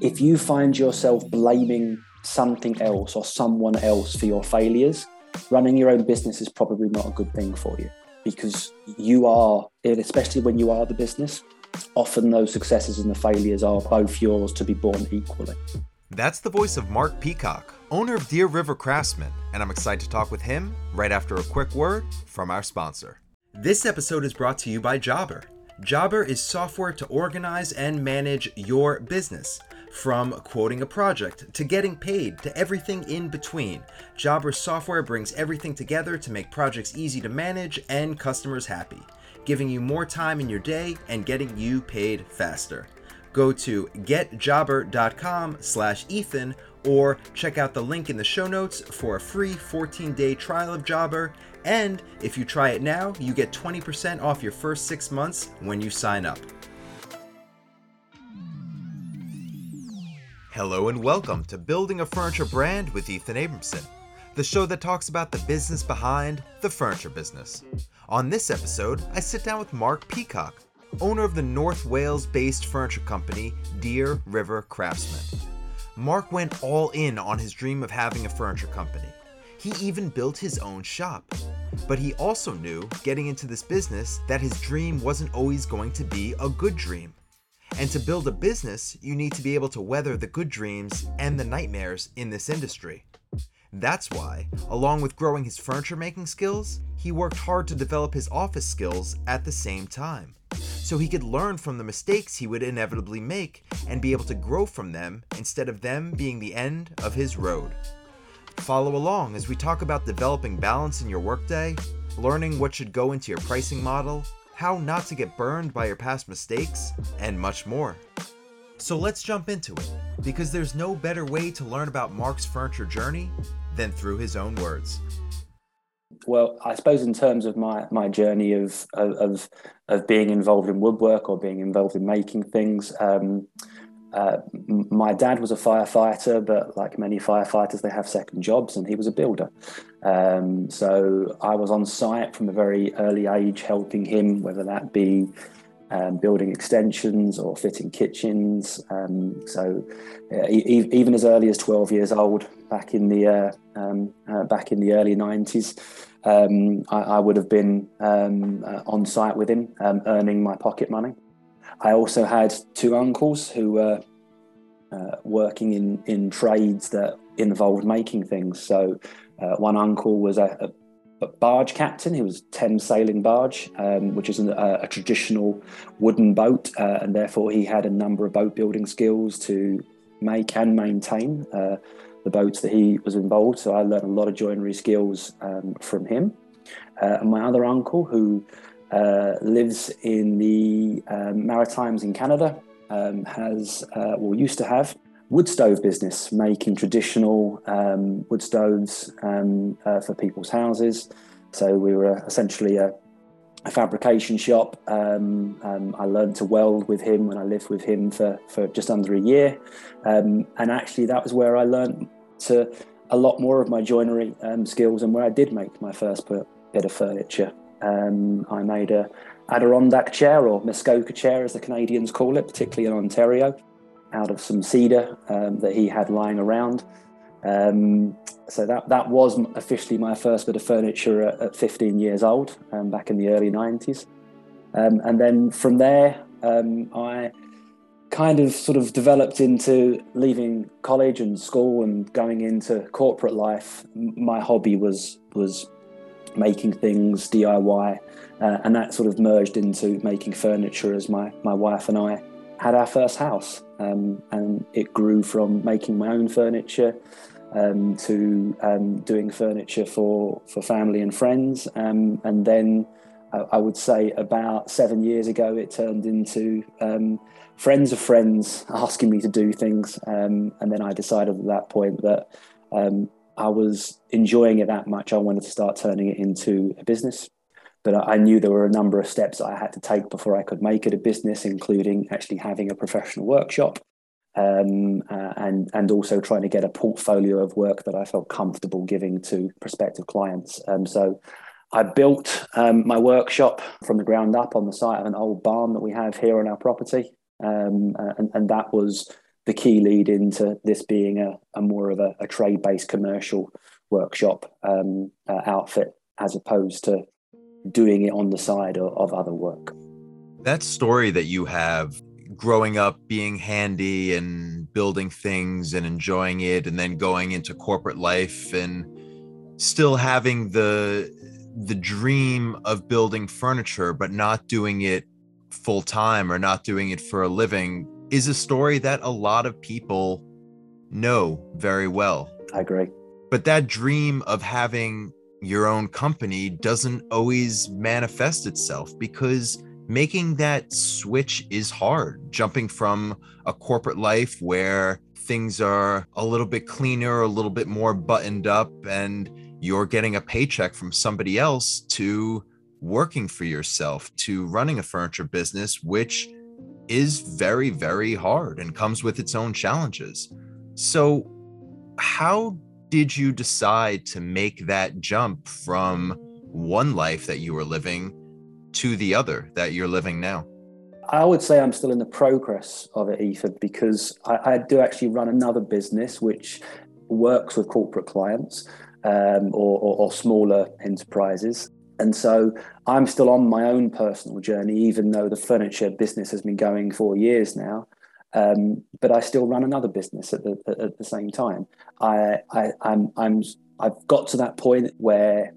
if you find yourself blaming something else or someone else for your failures, running your own business is probably not a good thing for you because you are, especially when you are the business, often those successes and the failures are both yours to be borne equally. That's the voice of Mark Peacock, owner of Deer River Craftsman, and I'm excited to talk with him right after a quick word from our sponsor. This episode is brought to you by Jobber. Jobber is software to organize and manage your business. From quoting a project to getting paid to everything in between, Jobber software brings everything together to make projects easy to manage and customers happy, giving you more time in your day and getting you paid faster. Go to getjobber.com/ethan or check out the link in the show notes for a free 14-day trial of Jobber. And if you try it now, you get 20% off your first six months when you sign up. Hello and welcome to Building a Furniture Brand with Ethan Abramson, the show that talks about the business behind the furniture business. On this episode, I sit down with Mark Peacock, owner of the North Wales based furniture company Deer River Craftsman. Mark went all in on his dream of having a furniture company. He even built his own shop. But he also knew, getting into this business, that his dream wasn't always going to be a good dream. And to build a business, you need to be able to weather the good dreams and the nightmares in this industry. That's why, along with growing his furniture making skills, he worked hard to develop his office skills at the same time. So he could learn from the mistakes he would inevitably make and be able to grow from them instead of them being the end of his road. Follow along as we talk about developing balance in your workday, learning what should go into your pricing model, how not to get burned by your past mistakes, and much more. So let's jump into it, because there's no better way to learn about Mark's furniture journey than through his own words. Well, I suppose in terms of my my journey of of of being involved in woodwork or being involved in making things, um, uh, my dad was a firefighter, but like many firefighters, they have second jobs, and he was a builder. Um, so I was on site from a very early age, helping him, whether that be um, building extensions or fitting kitchens. Um, so uh, e- even as early as 12 years old, back in the uh, um, uh, back in the early 90s, um, I, I, would have been um, uh, on site with him, earning my pocket money. I also had two uncles who were uh, working in, in trades that involved making things. So, uh, one uncle was a, a, a, barge captain. He was Thames sailing barge, um, which is a, a, traditional wooden boat, uh, and therefore he had a number of boat building skills to make and maintain uh, the boats that he was involved. So, I learned a lot of joinery skills um, from him. Uh, and my other uncle, who uh, lives in the um, Maritimes in Canada, um, has, uh, or used to have, wood stove business, making traditional um, wood stoves um, uh, for people's houses. So we were essentially a, a fabrication shop. Um, um, I learned to weld with him when I lived with him for, for just under a year. and actually, that was where I learned to a lot more of my joinery skills and where I did make my first bit of furniture. Um, I made a Adirondack chair or Muskoka chair, as the Canadians call it, particularly in Ontario, out of some cedar um, that he had lying around. Um, so that that was officially my first bit of furniture at, at 15 years old, um, back in the early 90s. Um, and then from there, um, I kind of sort of developed into leaving college and school and going into corporate life. My hobby was was making things DIY, uh, and that sort of merged into making furniture as my my wife and I had our first house, um, and it grew from making my own furniture um, to um, doing furniture for for family and friends, um, and then. Uh, I would say about seven years ago, it turned into um, friends of friends asking me to do things, um, and then I decided at that point that I was enjoying it that much, I wanted to start turning it into a business. But I knew there were a number of steps I had to take before I could make it a business, including actually having a professional workshop um, uh, and and also trying to get a portfolio of work that I felt comfortable giving to prospective clients. Um, so I built um, my workshop from the ground up on the site of an old barn that we have here on our property, um, uh, and, and that was the key lead into this being a, a more of a, a trade based commercial workshop um, uh, outfit as opposed to doing it on the side of, of other work. That story that you have growing up being handy and building things and enjoying it and then going into corporate life and still having the the dream of building furniture but not doing it full time or not doing it for a living is a story that a lot of people know very well. I agree. But that dream of having your own company doesn't always manifest itself because making that switch is hard. Jumping from a corporate life where things are a little bit cleaner, a little bit more buttoned up, and you're getting a paycheck from somebody else to working for yourself, to running a furniture business, which is very, very hard and comes with its own challenges. So, how did you decide to make that jump from one life that you were living to the other that you're living now? I would say I'm still in the progress of it, Ethan, because I, I do actually run another business which works with corporate clients um, or, or, or smaller enterprises. And so I'm still on my own personal journey, even though the furniture business has been going for years now. Um, but I still run another business at the at the same time. I, I I'm I'm I've got to that point where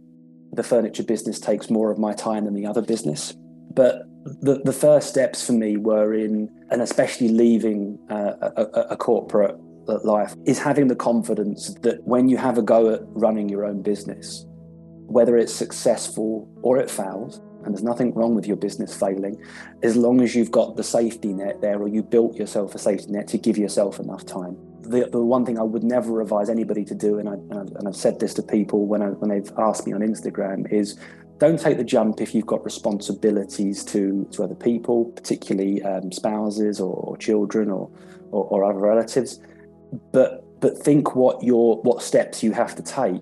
the furniture business takes more of my time than the other business. But the, the first steps for me were in, and especially leaving uh, a, a, corporate life, is having the confidence that when you have a go at running your own business, whether it's successful or it fails, and there's nothing wrong with your business failing, as long as you've got the safety net there or you built yourself a safety net to give yourself enough time. The, the one thing I would never advise anybody to do, and, I, and I've said this to people when, I, when they've asked me on Instagram, is don't take the jump if you've got responsibilities to, to other people, particularly um, spouses or, or children or, or, or other relatives. But but think what your what steps you have to take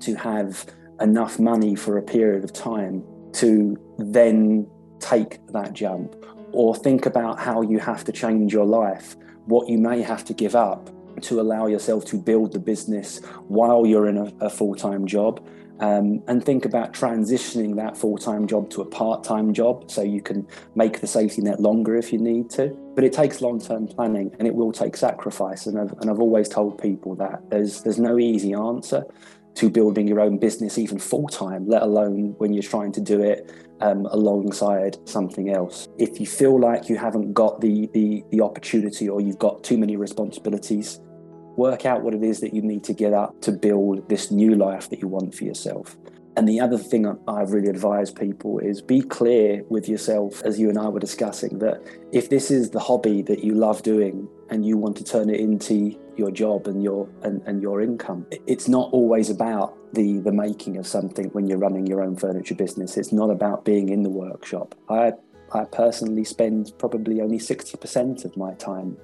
to have enough money for a period of time to then take that jump or think about how you have to change your life, what you may have to give up to allow yourself to build the business while you're in a, a full time job. Um, and think about transitioning that full time job to a part time job so you can make the safety net longer if you need to. But it takes long term planning and it will take sacrifice. And I've, and I've always told people that there's, there's no easy answer to building your own business even full time, let alone when you're trying to do it um, alongside something else. If you feel like you haven't got the, the the opportunity or you've got too many responsibilities, work out what it is that you need to get up to build this new life that you want for yourself. And the other thing I've really advised people is be clear with yourself, as you and I were discussing, that if this is the hobby that you love doing and you want to turn it into your job and your and, and your income, it's not always about the the making of something when you're running your own furniture business. It's not about being in the workshop. I I personally spend probably only 60% of my time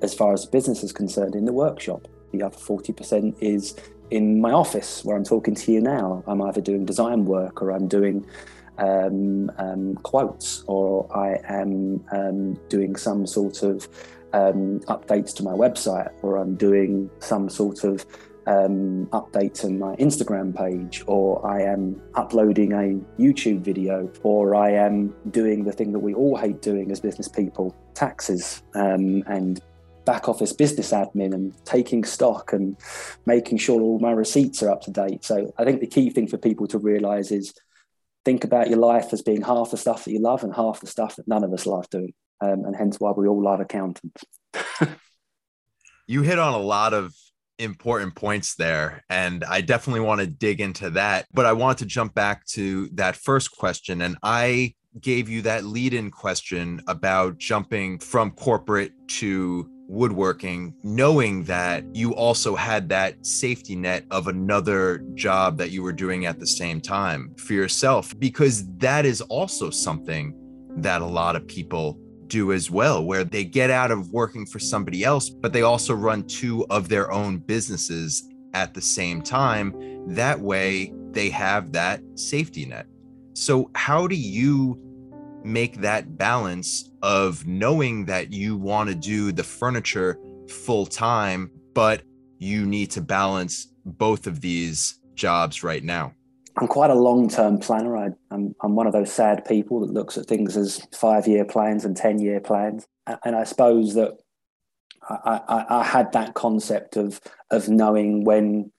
as far as business is concerned in the workshop. The other 40% is in my office where I'm talking to you now. I'm either doing design work or I'm doing um, um, quotes or I am um, doing some sort of um, updates to my website or I'm doing some sort of um, update to my Instagram page, or I am uploading a YouTube video, or I am doing the thing that we all hate doing as business people taxes um, and back office business admin and taking stock and making sure all my receipts are up to date. So I think the key thing for people to realize is think about your life as being half the stuff that you love and half the stuff that none of us love doing. Um, and hence why we all love accountants. you hit on a lot of important points there and i definitely want to dig into that but i want to jump back to that first question and i gave you that lead in question about jumping from corporate to woodworking, knowing that you also had that safety net of another job that you were doing at the same time for yourself, because that is also something that a lot of people do as well, where they get out of working for somebody else, but they also run two of their own businesses at the same time. That way, they have that safety net. So, how do you make that balance of knowing that you want to do the furniture full time, but you need to balance both of these jobs right now? I'm quite a long term planner. I, am I'm one of those sad people that looks at things as five year plans and 10 year plans. And I suppose that I, I, I, had that concept of of knowing when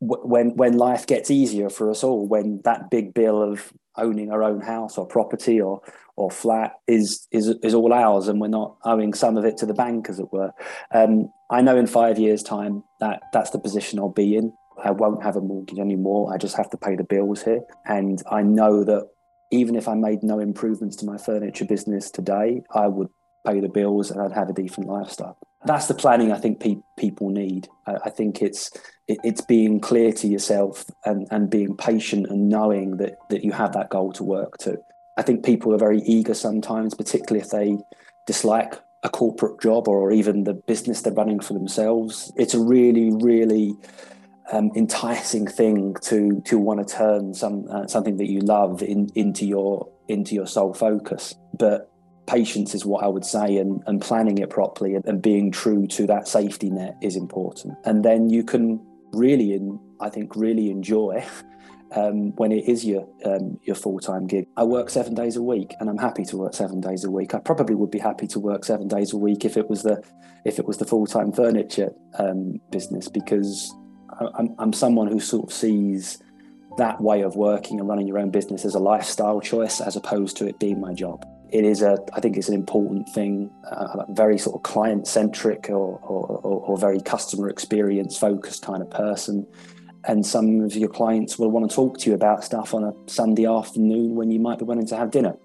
when when life gets easier for us all, when that big bill of owning our own house or property or or flat is is is all ours, and we're not owing some of it to the bank, as it were. Um, I know in five years' time that that's the position I'll be in. I won't have a mortgage anymore. I just have to pay the bills here, and I know that even if I made no improvements to my furniture business today, I would pay the bills and I'd have a decent lifestyle that's the planning I think pe- people need. I, I think it's it, it's being clear to yourself and, and being patient and knowing that that you have that goal to work to. I think people are very eager sometimes, particularly if they dislike a corporate job or even the business they're running for themselves. It's a really, really um, enticing thing to to want to turn some uh, something that you love in, into your into your sole focus. But patience is what I would say, and, and planning it properly and, and being true to that safety net is important. And then you can really, in, I think, really enjoy um, when it is your um, your full time gig. I work seven days a week, and I'm happy to work seven days a week. I probably would be happy to work seven days a week if it was the if it was the full time furniture um, business, because I'm, I'm someone who sort of sees that way of working and running your own business as a lifestyle choice as opposed to it being my job. It is a i think it's an important thing uh, very sort of client centric or, or, or, very customer experience focused kind of person. And some of your clients will want to talk to you about stuff on a sunday afternoon when you might be wanting to have dinner.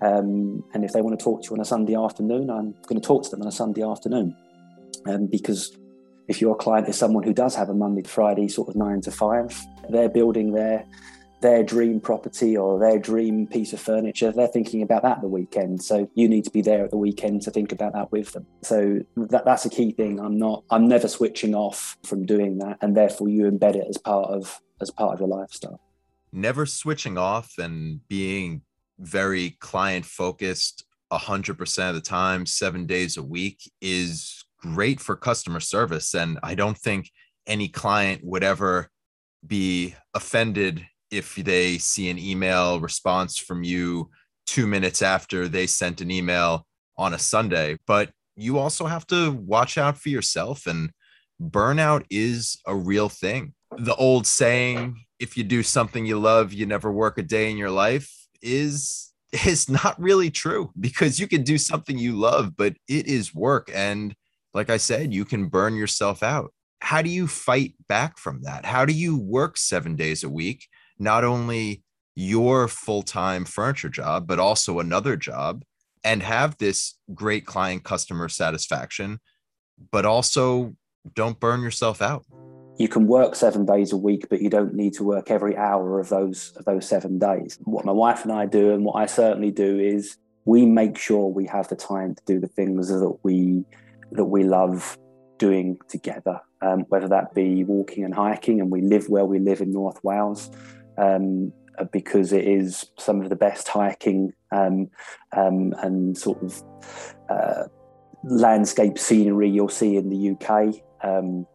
Um, and if they want to talk to you on a sunday afternoon i'm going to talk to them on a sunday afternoon. Um, because if your client is someone who does have a monday to friday sort of nine to five they're building their their dream property or their dream piece of furniture, they're thinking about that the weekend. So you need to be there at the weekend to think about that with them. So that, that's a key thing. I'm not, I'm never switching off from doing that. And therefore you embed it as part of, as part of your lifestyle. Never switching off and being very client focused 100% of the time, seven days a week is great for customer service. And I don't think any client would ever be offended if they see an email response from you two minutes after they sent an email on a Sunday. But you also have to watch out for yourself, and burnout is a real thing. The old saying, if you do something you love, you never work a day in your life, is is not really true because you can do something you love, but it is work. And like I said, you can burn yourself out. How do you fight back from that? How do you work seven days a week not only your full-time furniture job but also another job and have this great client customer satisfaction but also don't burn yourself out you can work seven days a week but you don't need to work every hour of those of those seven days what my wife and i do and what i certainly do is we make sure we have the time to do the things that we that we love doing together um, whether that be walking and hiking and we live where we live in north wales um, uh, because it is some of the best hiking um, um, and sort of uh, landscape scenery you'll see in the UK. Um,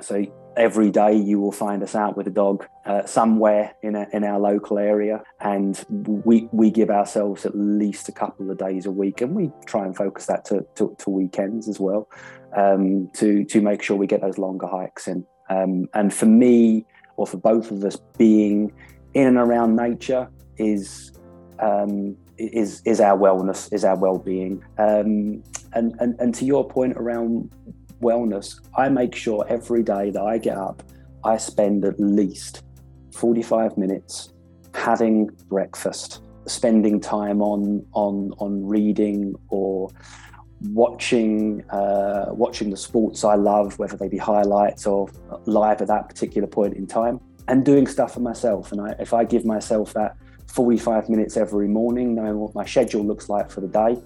so every day you will find us out with a dog uh, somewhere in, a, in our local area and we, we give ourselves at least a couple of days a week and we try and focus that to, to, to weekends as well um, to, to make sure we get those longer hikes in um, and for me or for both of us being in and around nature is um, is is our wellness, is our well-being. Um, and, and and to your point around wellness, I make sure every day that I get up, I spend at least 45 minutes having breakfast, spending time on on on reading or watching uh, watching the sports I love, whether they be highlights or live at that particular point in time, and doing stuff for myself. And I, if I give myself that 45 minutes every morning, knowing what my schedule looks like for the day,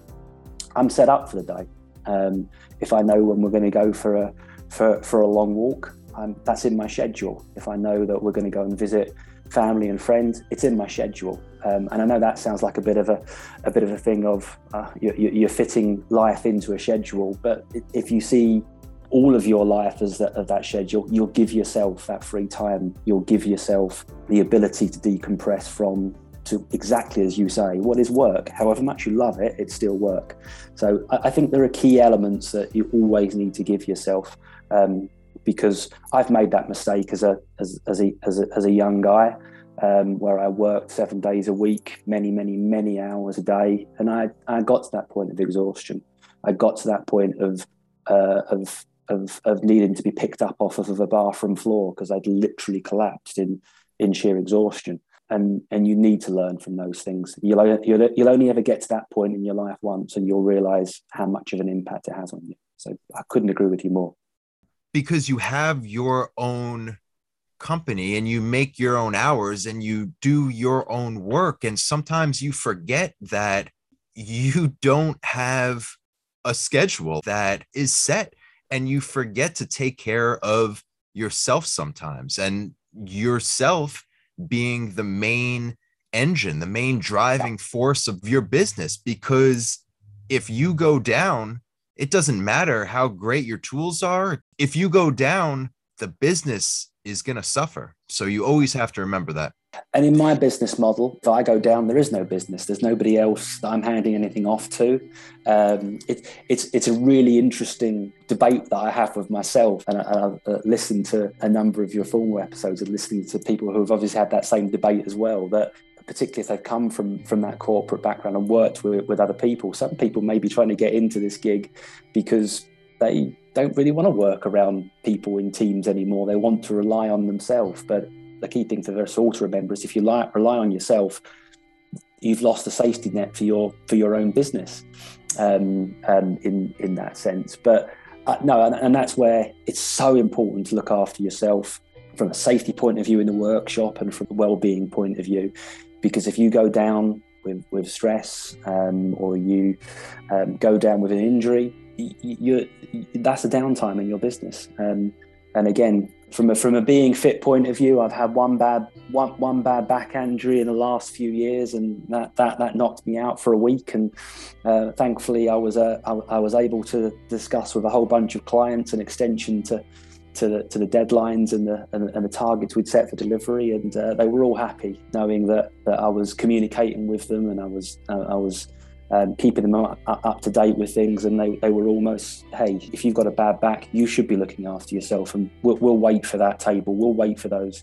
I'm set up for the day. Um, if I know when we're going to go for a for, for a long walk, that's in my schedule. If I know that we're going to go and visit family and friends. It's in my schedule. Um, and I know that sounds like a bit of a, a bit of a thing of uh, you're, you're, fitting life into a schedule. But if you see all of your life as that, of that schedule, you'll give yourself that free time. You'll give yourself the ability to decompress from to exactly as you say, what is work? However much you love it, it's still work. So I, I think there are key elements that you always need to give yourself. Um, because I've made that mistake as a as, as a as a, as a young guy um, where I worked seven days a week, many, many, many hours a day, and I, I got to that point of exhaustion. I got to that point of uh, of, of of needing to be picked up off of a bathroom floor because I'd literally collapsed in in sheer exhaustion. And and you need to learn from those things. You'll you'll, you'll only ever get to that point in your life once, and you'll realize how much of an impact it has on you. So I couldn't agree with you more. Because you have your own company and you make your own hours and you do your own work and sometimes you forget that you don't have a schedule that is set and you forget to take care of yourself sometimes and yourself being the main engine the main driving force of your business because if you go down it doesn't matter how great your tools are if you go down the business is going to suffer. So you always have to remember that. And in my business model, if I go down, there is no business. There's nobody else that I'm handing anything off to. Um, it, it's it's a really interesting debate that I have with myself, and, I, have uh, listened to a number of your former episodes and listening to people who have obviously had that same debate as well. That particularly if they've come from from that corporate background and worked with, with other people, some people may be trying to get into this gig because they don't really want to work around people in teams anymore. They want to rely on themselves. But the key thing for us all to remember is if you rely, rely on yourself, you've lost the safety net for your for your own business um, um, in in that sense. But uh, no, and, and that's where it's so important to look after yourself from a safety point of view in the workshop and from a well-being point of view, because if you go down with with stress um, or you um, go down with an injury, you, you, that's a downtime in your business. Um, and again, from a from a being fit point of view, I've had one bad one one bad back injury in the last few years, and that that, that knocked me out for a week. And uh, thankfully, I was uh, I, I, was able to discuss with a whole bunch of clients an extension to to the, to the deadlines and the and, and the targets we'd set for delivery, and uh, they were all happy knowing that, that I was communicating with them and I was uh, I was um, keeping them up, up, to date with things. And they, they were almost, hey, if you've got a bad back, you should be looking after yourself. And we'll, we'll wait for that table. We'll wait for those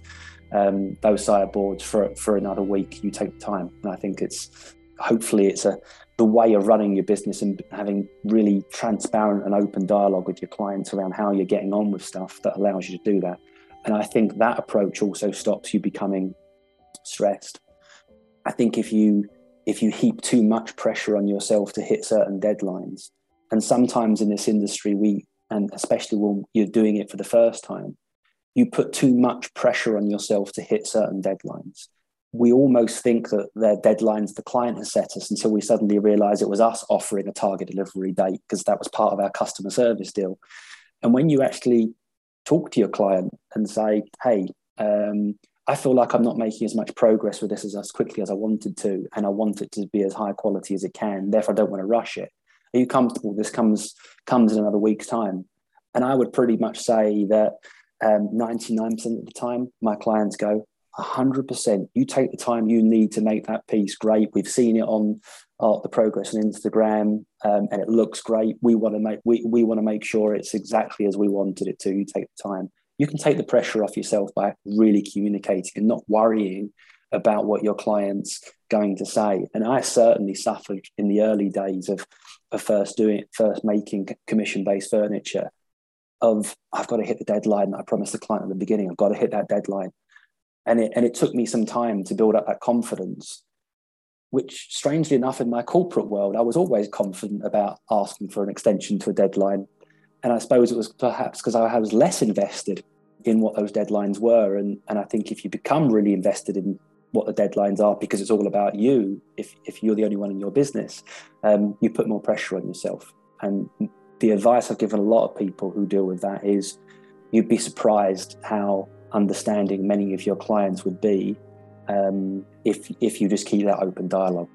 um, those sideboards for for another week. You take the time, and I think it's hopefully it's a the way of running your business and having really transparent and open dialogue with your clients around how you're getting on with stuff that allows you to do that. And I think that approach also stops you becoming stressed. I think if you if you heap too much pressure on yourself to hit certain deadlines. And sometimes in this industry, we, and especially when you're doing it for the first time, you put too much pressure on yourself to hit certain deadlines. We almost think that they're deadlines the client has set us until we suddenly realize it was us offering a target delivery date because that was part of our customer service deal. And when you actually talk to your client and say, hey, um, I feel like I'm not making as much progress with this as, as quickly as I wanted to, and I want it to be as high quality as it can. Therefore, I don't want to rush it. Are you comfortable? This comes comes in another week's time, and I would pretty much say that um, 99% of the time, my clients go 100%. You take the time you need to make that piece great. We've seen it on uh, the progress on Instagram, um, and it looks great. We want to make we, we want to make sure it's exactly as we wanted it to. You take the time you can take the pressure off yourself by really communicating and not worrying about what your client's going to say. And I certainly suffered in the early days of, of first doing first making commission based furniture of I've got to hit the deadline I promised the client at the beginning. I've got to hit that deadline. And it and it took me some time to build up that confidence, which strangely enough in my corporate world, I was always confident about asking for an extension to a deadline and I suppose it was perhaps because I was less invested in what those deadlines were. And, and I think if you become really invested in what the deadlines are because it's all about you, if, if you're the only one in your business, um, you put more pressure on yourself. And the advice I've given a lot of people who deal with that is you'd be surprised how understanding many of your clients would be um, if if you just keep that open dialogue.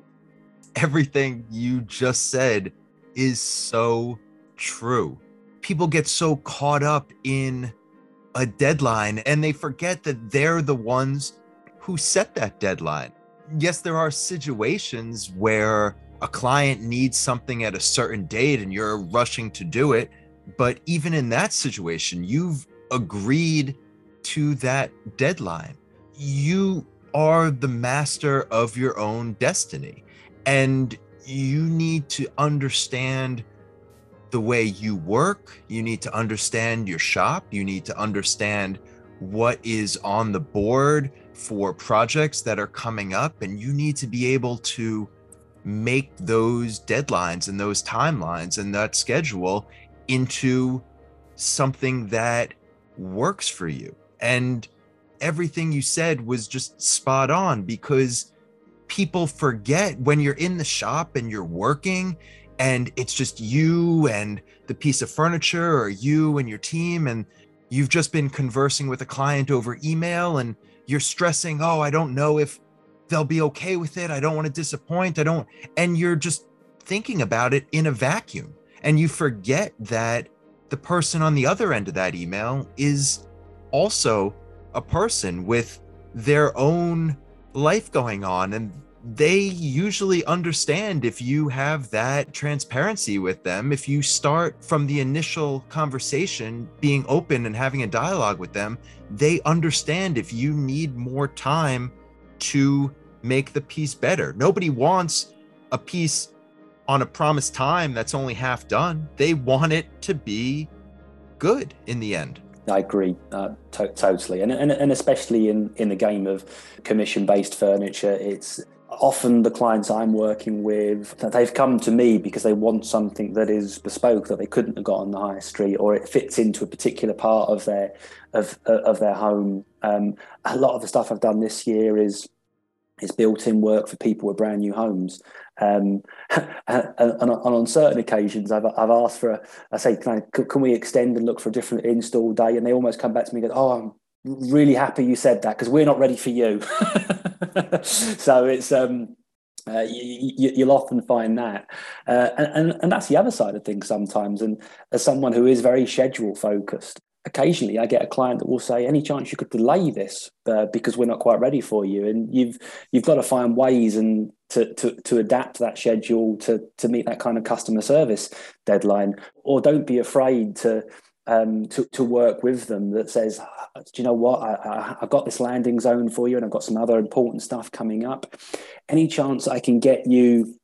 Everything you just said is so true. People get so caught up in a deadline and they forget that they're the ones who set that deadline. Yes, there are situations where a client needs something at a certain date and you're rushing to do it. But even in that situation, you've agreed to that deadline. You are the master of your own destiny. And you need to understand the way you work. You need to understand your shop. You need to understand what is on the board for projects that are coming up. And you need to be able to make those deadlines and those timelines and that schedule into something that works for you. And everything you said was just spot on because people forget when you're in the shop and you're working and it's just you and the piece of furniture or you and your team and you've just been conversing with a client over email and you're stressing oh i don't know if they'll be okay with it. I don't want to disappoint. I don't and you're just thinking about it in a vacuum and you forget that the person on the other end of that email is also a person with their own life going on and they usually understand if you have that transparency with them. If you start from the initial conversation being open and having a dialogue with them, they understand if you need more time to make the piece better. Nobody wants a piece on a promised time that's only half done. They want it to be good in the end. I agree uh, to- totally, and, and and especially in in the game of commission based furniture, it's often the clients I'm working with they've come to me because they want something that is bespoke that they couldn't have got on the high street or it fits into a particular part of their of of their home. Um, a lot of the stuff I've done this year is is built-in work for people with brand new homes. Um, and, and, on certain occasions, I've, I've asked for, a, I say, can, I, can we extend and look for a different install day? And they almost come back to me and go, oh, I'm really happy you said that because we're not ready for you. so it's, um, uh, you, will often find that, uh, and, and that's the other side of things sometimes. And as someone who is very schedule focused, occasionally I get a client that will say, "Any chance you could delay this uh, because we're not quite ready for you?" And you've you've got to find ways and to to to adapt that schedule to to meet that kind of customer service deadline, or don't be afraid to um, to to work with them that says, "Do you know what? I, I I got this landing zone for you, and I've got some other important stuff coming up. Any chance I can get you?"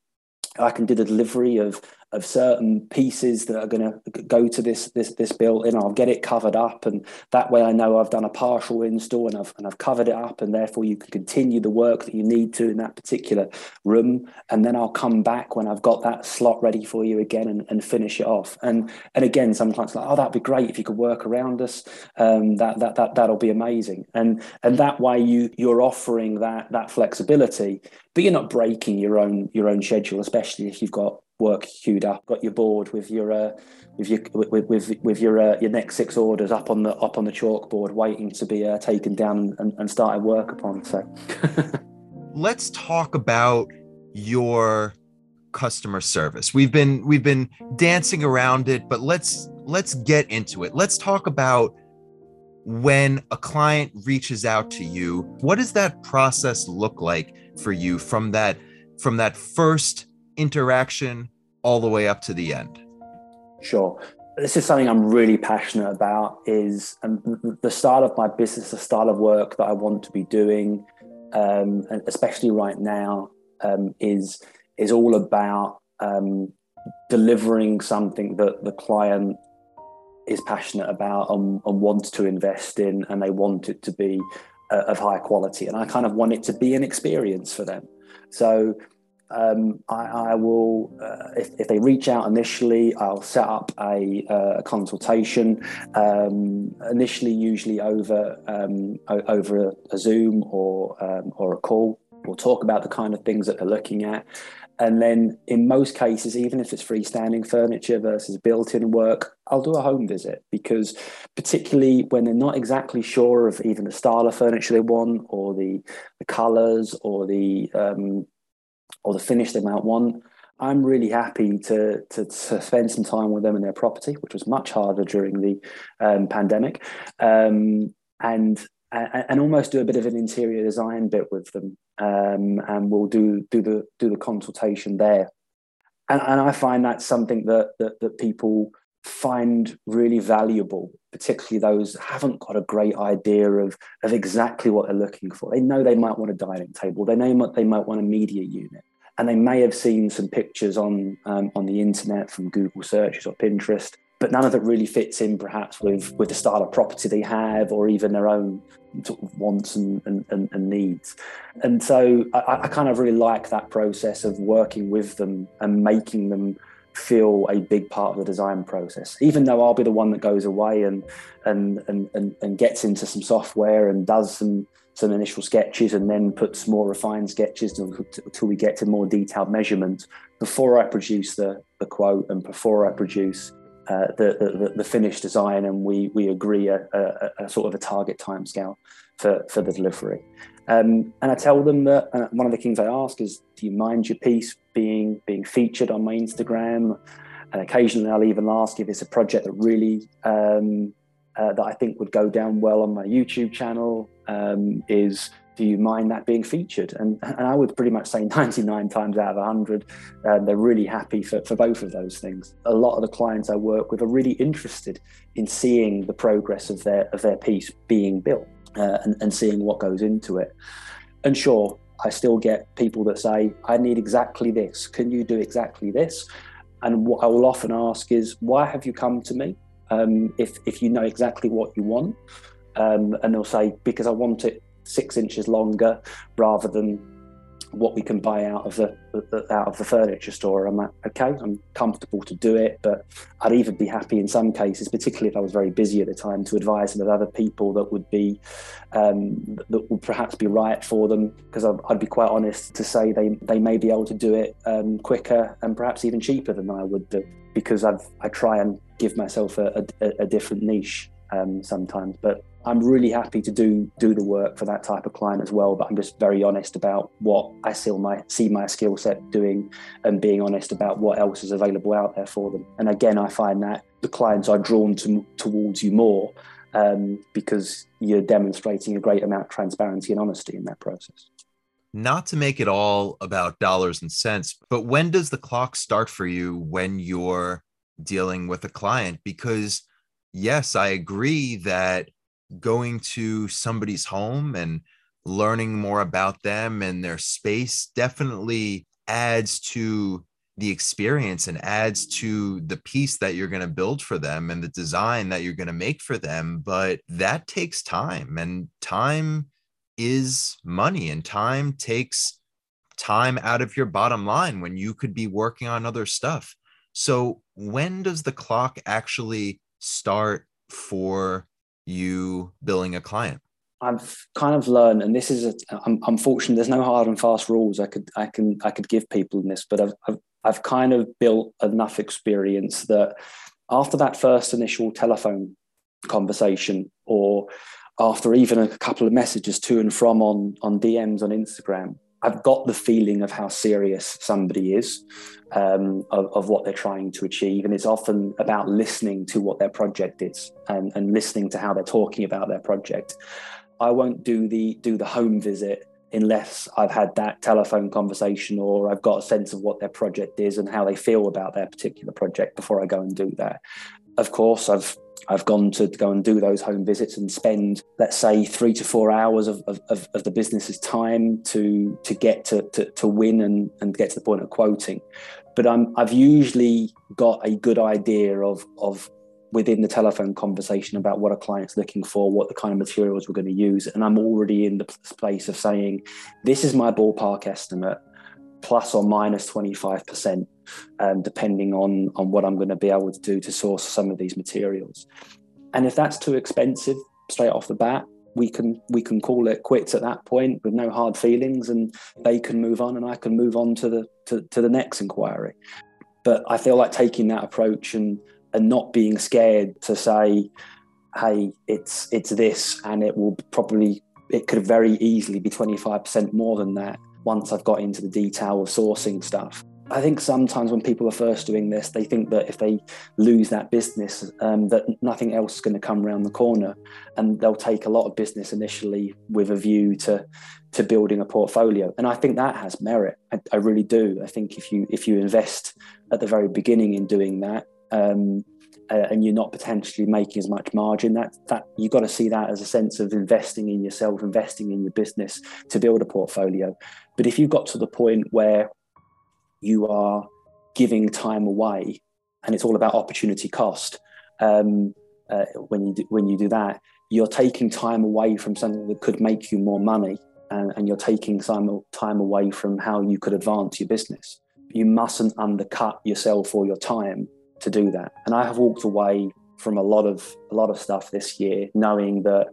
I can do the delivery of of certain pieces that are going to go to this this this building. I'll get it covered up, and that way I know I've done a partial install and I've and I've covered it up, and therefore you can continue the work that you need to in that particular room. And then I'll come back when I've got that slot ready for you again and, and finish it off. And and again, some clients like, oh, that'd be great if you could work around us. Um, that that that that'll be amazing. And and that way you you're offering that that flexibility, but you're not breaking your own your own schedule, especially if you've got work queued up, got your board with your uh, with your with with, with your uh, your next six orders up on the up on the chalkboard, waiting to be uh, taken down and, and started work upon. So, let's talk about your customer service. We've been we've been dancing around it, but let's let's get into it. Let's talk about when a client reaches out to you. What does that process look like for you from that from that first interaction all the way up to the end? Sure. This is something I'm really passionate about. Is um, the style of my business, the style of work that I want to be doing, um, and especially right now, um, is is all about um, delivering something that the client is passionate about and, and, wants to invest in, and they want it to be uh, of high quality. And I kind of want it to be an experience for them. So um, I, I, will, uh, if, if, they reach out initially, I'll set up a, uh, a consultation. Um, initially, usually over um, over a, Zoom or um, or a call. We'll talk about the kind of things that they're looking at, And then in most cases, even if it's freestanding furniture versus built in work, I'll do a home visit because, particularly when they're not exactly sure of even the style of furniture they want or the, the colors or the, um, or the finish they might want, I'm really happy to, to, to, spend some time with them in their property, which was much harder during the um, pandemic, um, and and almost do a bit of an interior design bit with them, um, and we'll do do the do the consultation there. And, and I find that's something that, that that people find really valuable, particularly those haven't got a great idea of of exactly what they're looking for. They know they might want a dining table, they know they might want a media unit, and they may have seen some pictures on um, on the internet from Google searches or Pinterest, but none of it really fits in perhaps with with the style of property they have or even their own sort of wants and, and, and, needs. And so I, I, kind of really like that process of working with them and making them feel a big part of the design process. Even though I'll be the one that goes away and and and and, and gets into some software and does some some initial sketches and then puts more refined sketches until we get to more detailed measurement before I produce the, the quote and before I produce uh, the, the, the finished design and we we agree a, a, a, sort of a target timescale for for the delivery. Um, and I tell them that uh, one of the things I ask is, do you mind your piece being being featured on my Instagram? And occasionally I'll even ask if it's a project that really um, uh, that I think would go down well on my YouTube channel. Um, is do you mind that being featured? And, and I would pretty much say 99 times out of 100, uh, they're really happy for, for both of those things. A lot of the clients I work with are really interested in seeing the progress of their, of their piece being built uh, and, and seeing what goes into it. And sure, I still get people that say, I need exactly this. Can you do exactly this? And what I will often ask is, why have you come to me? Um, if, if you know exactly what you want. Um, and they'll say, because I want it six inches longer rather than what we can buy out of the, out of the furniture store. I'm like, okay, I'm comfortable to do it, but I'd even be happy in some cases, particularly if I was very busy at the time, to advise them of other people that would be um, that would perhaps be right for them. Because I'd, be quite honest to say they they may be able to do it um, quicker and perhaps even cheaper than I would do, because I've I try and give myself a, a, a different niche um, sometimes, but I'm really happy to do do the work for that type of client as well. But I'm just very honest about what I see my see my skill set doing, and being honest about what else is available out there for them. And again, I find that the clients are drawn to, towards you more um, because you're demonstrating a great amount of transparency and honesty in that process. Not to make it all about dollars and cents, but when does the clock start for you when you're dealing with a client? Because yes, I agree that going to somebody's home and learning more about them and their space definitely adds to the experience and adds to the piece that you're going to build for them and the design that you're going to make for them but that takes time and time is money and time takes time out of your bottom line when you could be working on other stuff so when does the clock actually start for you billing a client? I've kind of learned, and this is a, I'm, unfortunate. There's no hard and fast rules I could I can I could give people in this, but I've, I've I've kind of built enough experience that after that first initial telephone conversation, or after even a couple of messages to and from on on DMs on Instagram, I've got the feeling of how serious somebody is, um, of, of, what they're trying to achieve. And it's often about listening to what their project is and, and listening to how they're talking about their project. I won't do the do the home visit unless I've had that telephone conversation or I've got a sense of what their project is and how they feel about their particular project before I go and do that. Of course, I've I've gone to go and do those home visits and spend, let's say, three to four hours of, of, of the business's time to to get to, to, to win and, and get to the point of quoting. But I'm, I've usually got a good idea of, of within the telephone conversation about what a client's looking for, what the kind of materials we're going to use. And I'm already in the place of saying, this is my ballpark estimate, plus or minus 25% um, depending on on what I'm going to be able to do to source some of these materials. And if that's too expensive straight off the bat, we can we can call it quits at that point with no hard feelings and they can move on and I can move on to the to, to the next inquiry but I feel like taking that approach and and not being scared to say hey it's it's this and it will probably it could very easily be 25% more than that once I've got into the detail of sourcing stuff I think sometimes when people are first doing this, they think that if they lose that business, um, that nothing else is going to come around the corner, and they'll take a lot of business initially with a view to to building a portfolio. And I think that has merit. I, I really do. I think if you if you invest at the very beginning in doing that, um, uh, and you're not potentially making as much margin, that that you've got to see that as a sense of investing in yourself, investing in your business to build a portfolio. But if you've got to the point where you are giving time away, and it's all about opportunity cost. Um, uh, when you do, when you do that, you're taking time away from something that could make you more money, and, and you're taking time time away from how you could advance your business. You mustn't undercut yourself or your time to do that. And I have walked away from a lot of a lot of stuff this year, knowing that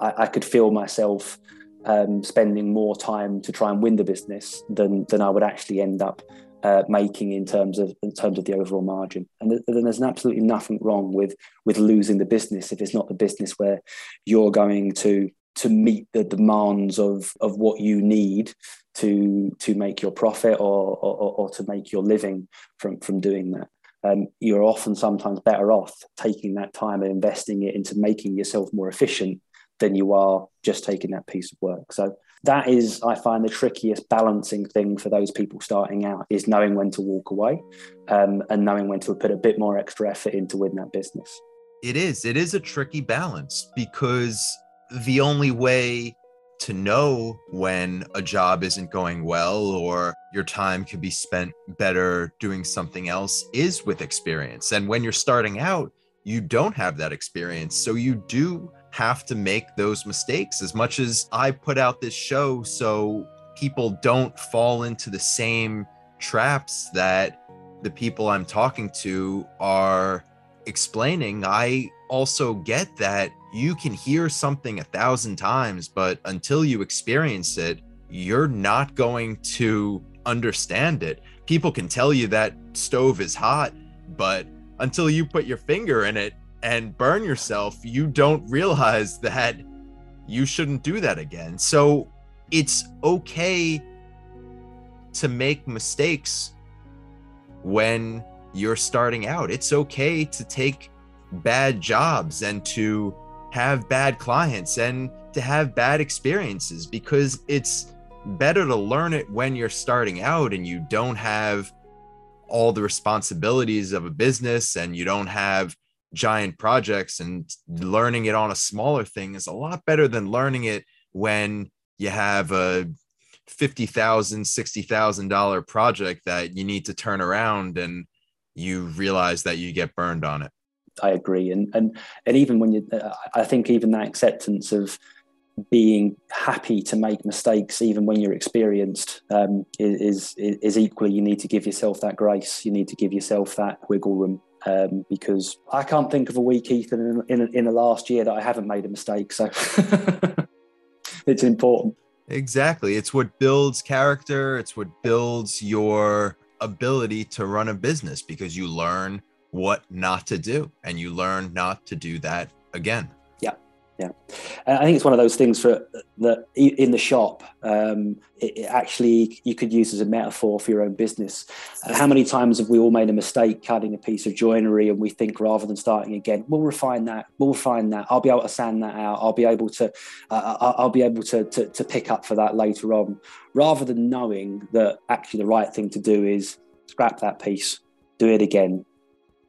I, I could feel myself um, spending more time to try and win the business than than I would actually end up uh, making in terms of in terms of the overall margin. And th- then there's absolutely nothing wrong with with losing the business if it's not the business where you're going to to meet the demands of of what you need to to make your profit or or, or to make your living from from doing that. Um, you're often sometimes better off taking that time and investing it into making yourself more efficient than you are just taking that piece of work. So that is i find the trickiest balancing thing for those people starting out is knowing when to walk away um, and knowing when to put a bit more extra effort into win that business. It is. It is a tricky balance because the only way to know when a job isn't going well or your time could be spent better doing something else is with experience. And when you're starting out you don't have that experience. So you do have to make those mistakes as much as I put out this show so people don't fall into the same traps that the people I'm talking to are explaining. I also get that you can hear something a thousand times, but until you experience it, you're not going to understand it. People can tell you that stove is hot, but until you put your finger in it, and burn yourself, you don't realize that you shouldn't do that again. So it's okay to make mistakes when you're starting out. It's okay to take bad jobs and to have bad clients and to have bad experiences because it's better to learn it when you're starting out and you don't have all the responsibilities of a business and you don't have giant projects and learning it on a smaller thing is a lot better than learning it when you have a $50,000, $60,000 project that you need to turn around and you realize that you get burned on it. I agree. And, and, and even when you, uh, I think even that acceptance of being happy to make mistakes, even when you're experienced, um, is, is, is equally, you need to give yourself that grace. You need to give yourself that wiggle room um, because I can't think of a week, Ethan, in, in, in the last year that I haven't made a mistake. So it's important. Exactly. It's what builds character, it's what builds your ability to run a business because you learn what not to do and you learn not to do that again. Yeah, I think it's one of those things for that in the shop. Um, it, it, actually you could use as a metaphor for your own business. Uh, how many times have we all made a mistake cutting a piece of joinery, and we think rather than starting again, we'll refine that. We'll refine that. I'll be able to sand that out. I'll be able to. Uh, I'll be able to, to to pick up for that later on, rather than knowing that actually the right thing to do is scrap that piece, do it again,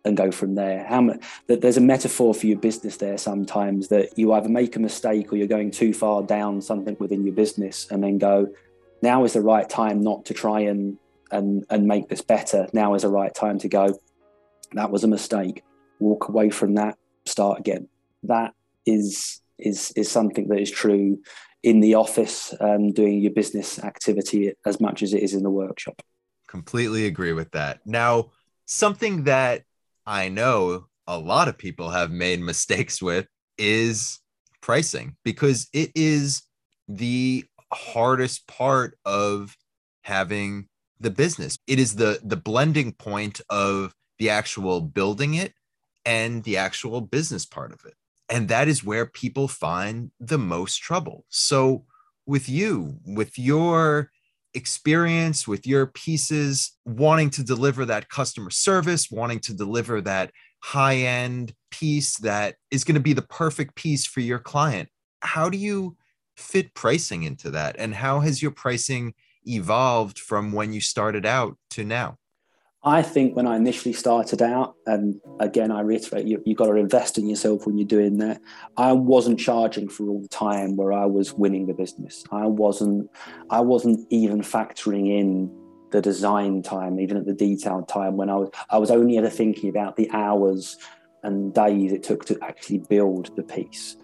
and go from there. How much that there's a metaphor for your business there sometimes that you either make a mistake or you're going too far down something within your business and then go, now is the right time not to try and and and make this better. Now is the right time to go. That was a mistake. Walk away from that. Start again. That is is is something that is true in the office, um, doing your business activity as much as it is in the workshop. Completely agree with that. Now, something that I know a lot of people have made mistakes with is pricing because it is the hardest part of having the business. It is the the blending point of the actual building it and the actual business part of it. And that is where people find the most trouble. So with you, with your experience, with your pieces, wanting to deliver that customer service, wanting to deliver that high end piece that is going to be the perfect piece for your client, how do you fit pricing into that? And how has your pricing evolved from when you started out to now? I think when I initially started out, and again, I reiterate, you, have got to invest in yourself when you're doing that. I wasn't charging for all the time where I was winning the business. I wasn't, I wasn't even factoring in the design time, even at the detailed time when I was, I was only ever thinking about the hours and days it took to actually build the piece.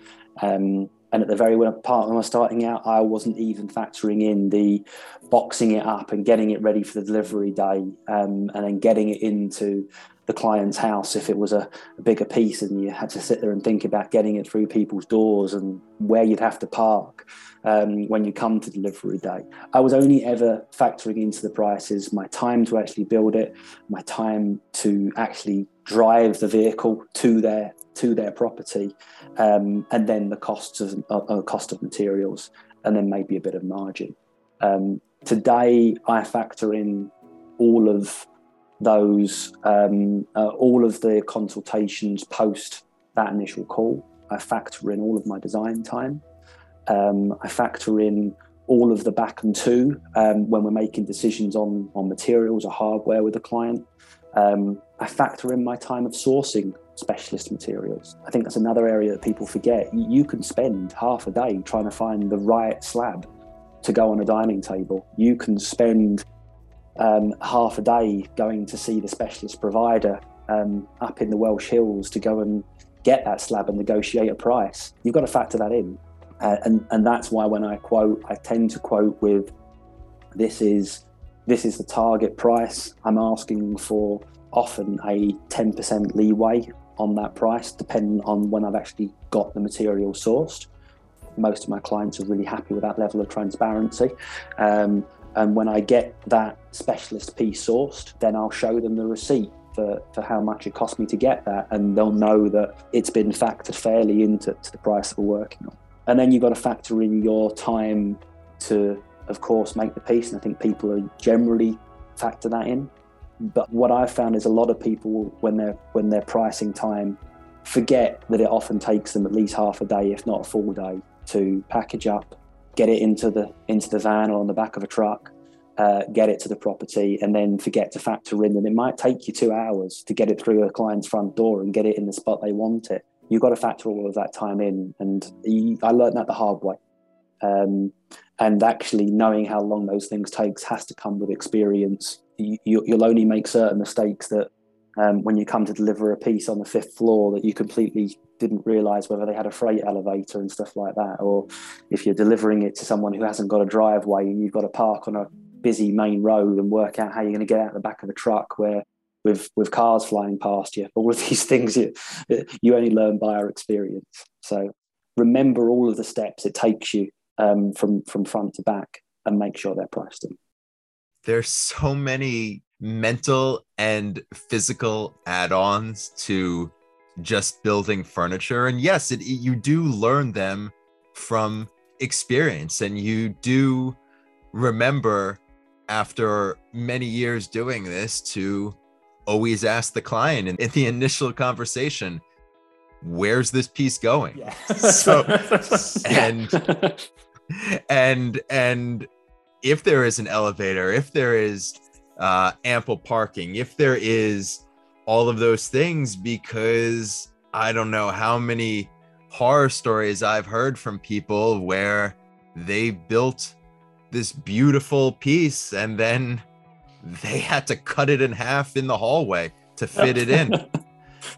Um, and at the very part when I was starting out, I wasn't even factoring in the boxing it up and getting it ready for the delivery day, um, and then getting it into the client's house if it was a, a, bigger piece, and you had to sit there and think about getting it through people's doors and where you'd have to park um, when you come to delivery day. I was only ever factoring into the prices my time to actually build it, my time to actually drive the vehicle to their to their property, um, and then the costs of uh, cost of materials, and then maybe a bit of margin. Um, today, I factor in all of those, um, uh, all of the consultations post that initial call. I factor in all of my design time. Um, I factor in all of the back and two um, when we're making decisions on on materials or hardware with the client. Um, I factor in my time of sourcing specialist materials. I think that's another area that people forget. You can spend half a day trying to find the right slab to go on a dining table. You can spend um, half a day going to see the specialist provider um, up in the Welsh Hills to go and get that slab and negotiate a price. You've got to factor that in. Uh, and, and that's why when I quote, I tend to quote with this is this is the target price. I'm asking for often a 10% leeway on that price, depending on when I've actually got the material sourced. Most of my clients are really happy with that level of transparency. Um, and when I get that specialist piece sourced, then I'll show them the receipt for, for how much it cost me to get that. And they'll know that it's been factored fairly into the price that we're working on. And then you've got to factor in your time to, of course, make the piece. And I think people are generally factor that in. But what I've found is a lot of people, when they're when they're pricing time, forget that it often takes them at least half a day, if not a full day, to package up, get it into the into the van or on the back of a truck, uh, get it to the property, and then forget to factor in that it might take you two hours to get it through a client's front door and get it in the spot they want it. You've got to factor all of that time in, and I learned that the hard way. Um, and actually, knowing how long those things takes has to come with experience you, will only make certain mistakes that um, when you come to deliver a piece on the fifth floor that you completely didn't realize whether they had a freight elevator and stuff like that or if you're delivering it to someone who hasn't got a driveway and you've got to park on a busy main road and work out how you're going to get out the back of a truck where with with cars flying past you all of these things you you only learn by our experience. So remember all of the steps it takes you um, from from front to back and make sure they're priced in there's so many mental and physical add-ons to just building furniture. And yes it, you do learn them from experience. And you do remember after many years doing this to always ask the client in, in the initial conversation where's this piece going? Yeah. so and and and if there is an elevator, if there is uh, ample parking, if there is all of those things, because I don't know how many horror stories I've heard from people where they built this beautiful piece and then they had to cut it in half in the hallway to fit it in.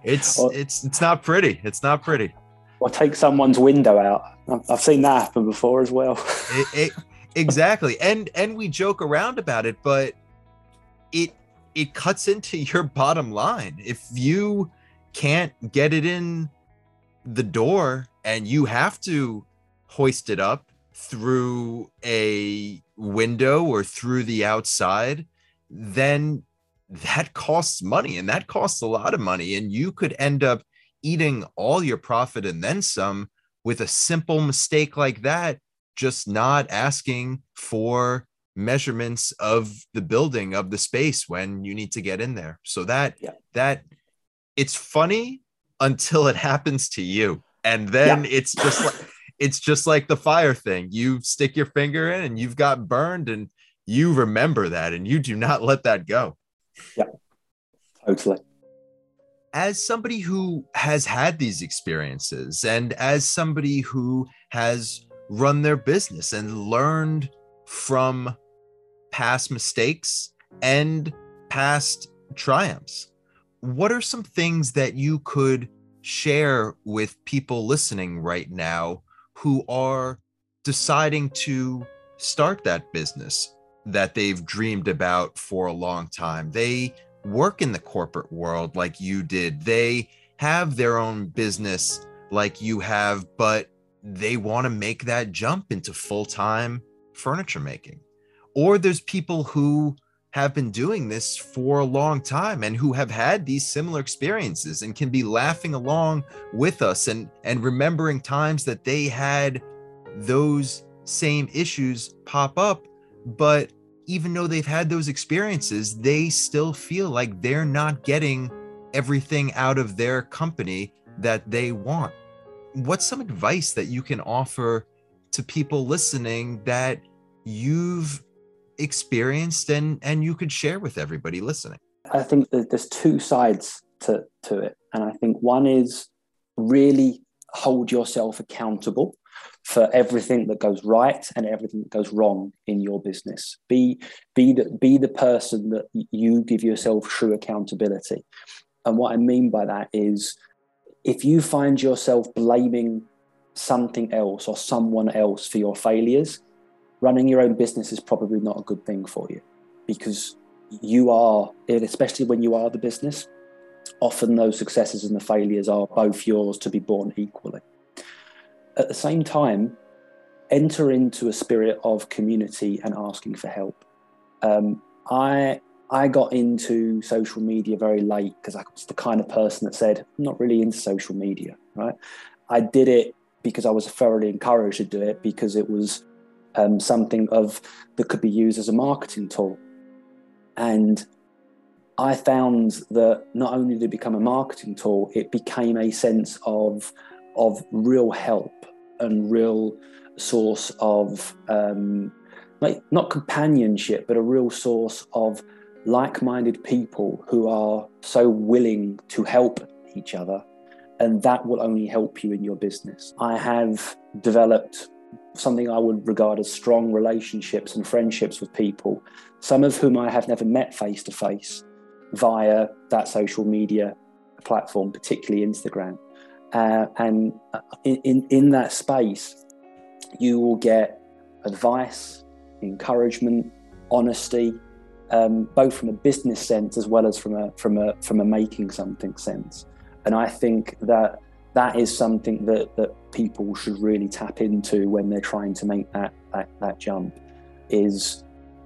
It's it's it's not pretty. It's not pretty. Or take someone's window out. I've seen that happen before as well. it, it, exactly and and we joke around about it but it it cuts into your bottom line if you can't get it in the door and you have to hoist it up through a window or through the outside, then that costs money and that costs a lot of money. And you could end up eating all your profit and then some with a simple mistake like that, just not asking for measurements of the building of the space when you need to get in there. So that yeah. that it's funny until it happens to you. And then yeah. it's just like it's just like the fire thing. You stick your finger in and you've got burned and you remember that and you do not let that go. Yeah. Totally. As somebody who has had these experiences and as somebody who has run their business and learned from past mistakes and past triumphs. What are some things that you could share with people listening right now who are deciding to start that business that they've dreamed about for a long time? They work in the corporate world like you did, they have their own business like you have, but they want to make that jump into full time furniture making. Or there's people who have been doing this for a long time and who have had these similar experiences and can be laughing along with us and and remembering times that they had those same issues pop up. But even though they've had those experiences they still feel like they're not getting everything out of their company that they want what's some advice that you can offer to people listening that you've experienced and and you could share with everybody listening? I think that there's two sides to to it. And i think one is really hold yourself accountable for everything that goes right and everything that goes wrong in your business. Be be the be the person that you give yourself true accountability. And what i mean by that is if you find yourself blaming something else or someone else for your failures running your own business is probably not a good thing for you because you are, especially when you are the business, often those successes and the failures are both yours to be borne equally. At the same time, enter into a spirit of community and asking for help. Um, I I got into social media very late because I was the kind of person that said I'm not really into social media. Right? I did it because I was thoroughly encouraged to do it because it was um, something of that could be used as a marketing tool. And I found that not only did it become a marketing tool, it became a sense of of real help and real source of um, like not companionship, but a real source of like-minded people who are so willing to help each other and that will only help you in your business. I have developed something I would regard as strong relationships and friendships with people, some of whom I have never met face to face via that social media platform, particularly Instagram. Uh, and in, in, in that space, you will get advice, encouragement, honesty, um, both from a business sense as well as from a from a from a making something sense. And I think that that is something that that people should really tap into when they're trying to make that that, that jump is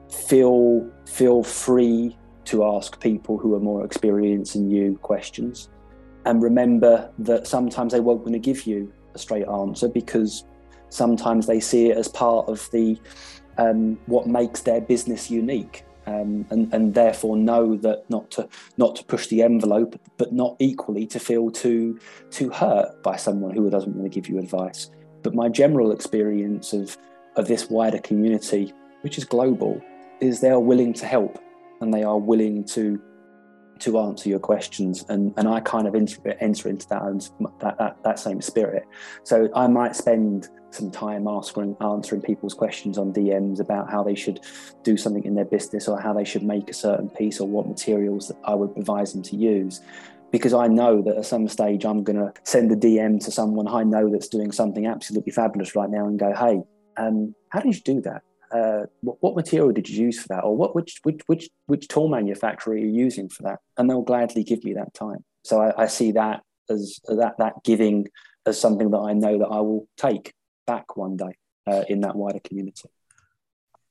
feel feel free to ask people who are more experienced than you questions and remember that sometimes they won't want to give you a straight answer because sometimes they see it as part of the um, what makes their business unique um, and, and therefore know that not to not to push the envelope, but not equally to feel too too hurt by someone who doesn't want to give you advice. But my general experience of of this wider community, which is global, is they are willing to help and they are willing to to answer your questions and and I kind of enter, enter into that, that that that same spirit so I might spend some time asking answering people's questions on DMs about how they should do something in their business or how they should make a certain piece or what materials I would advise them to use because I know that at some stage I'm going to send a DM to someone I know that's doing something absolutely fabulous right now and go hey um, how did you do that uh, what, what, material did you use for that, or what which which which which tool manufacturer are you using for that? And they'll gladly give me that time. So I, I see that as that that giving as something that I know that I will take back one day uh, in that wider community.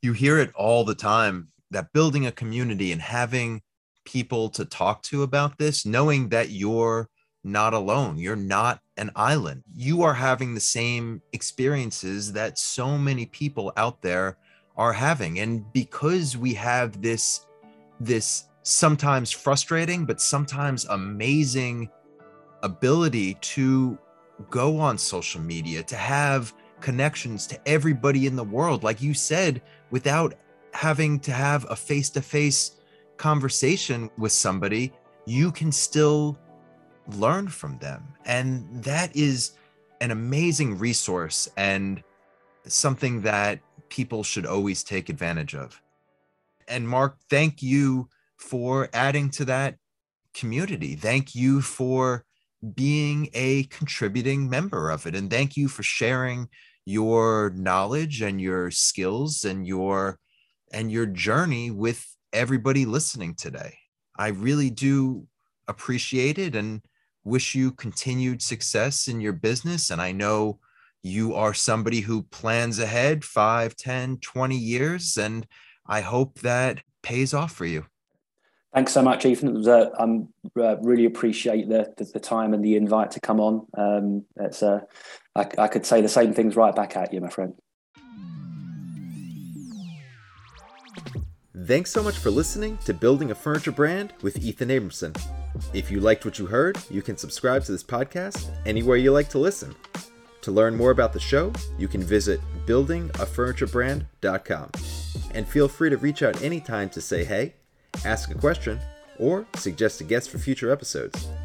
You hear it all the time that building a community and having people to talk to about this, knowing that you're not alone, you're not an island. You are having the same experiences that so many people out there are having. And because we have this, this sometimes frustrating, but sometimes amazing ability to go on social media, to have connections to everybody in the world, like you said, without having to have a face to face conversation with somebody, you can still learn from them. And that is an amazing resource and something that people should always take advantage of. And Mark, thank you for adding to that community. Thank you for being a contributing member of it. And thank you for sharing your knowledge and your skills and your and your journey with everybody listening today. I really do appreciate it and wish you continued success in your business. And I know you are somebody who plans ahead 5, 10, 20 years. And I hope that pays off for you. Thanks so much, Ethan. Uh, um, uh, really appreciate the, the, the time and the invite to come on. Um, it's uh, I, I could say the same things right back at you, my friend. Thanks so much for listening to Building a Furniture Brand with Ethan Abramson. If you liked what you heard, you can subscribe to this podcast anywhere you like to listen. To learn more about the show, you can visit buildingafurniturebrand.com. And feel free to reach out anytime to say hey ask a question, or suggest a guest for future episodes.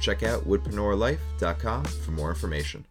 Check out woodpreneurlife.com for more information.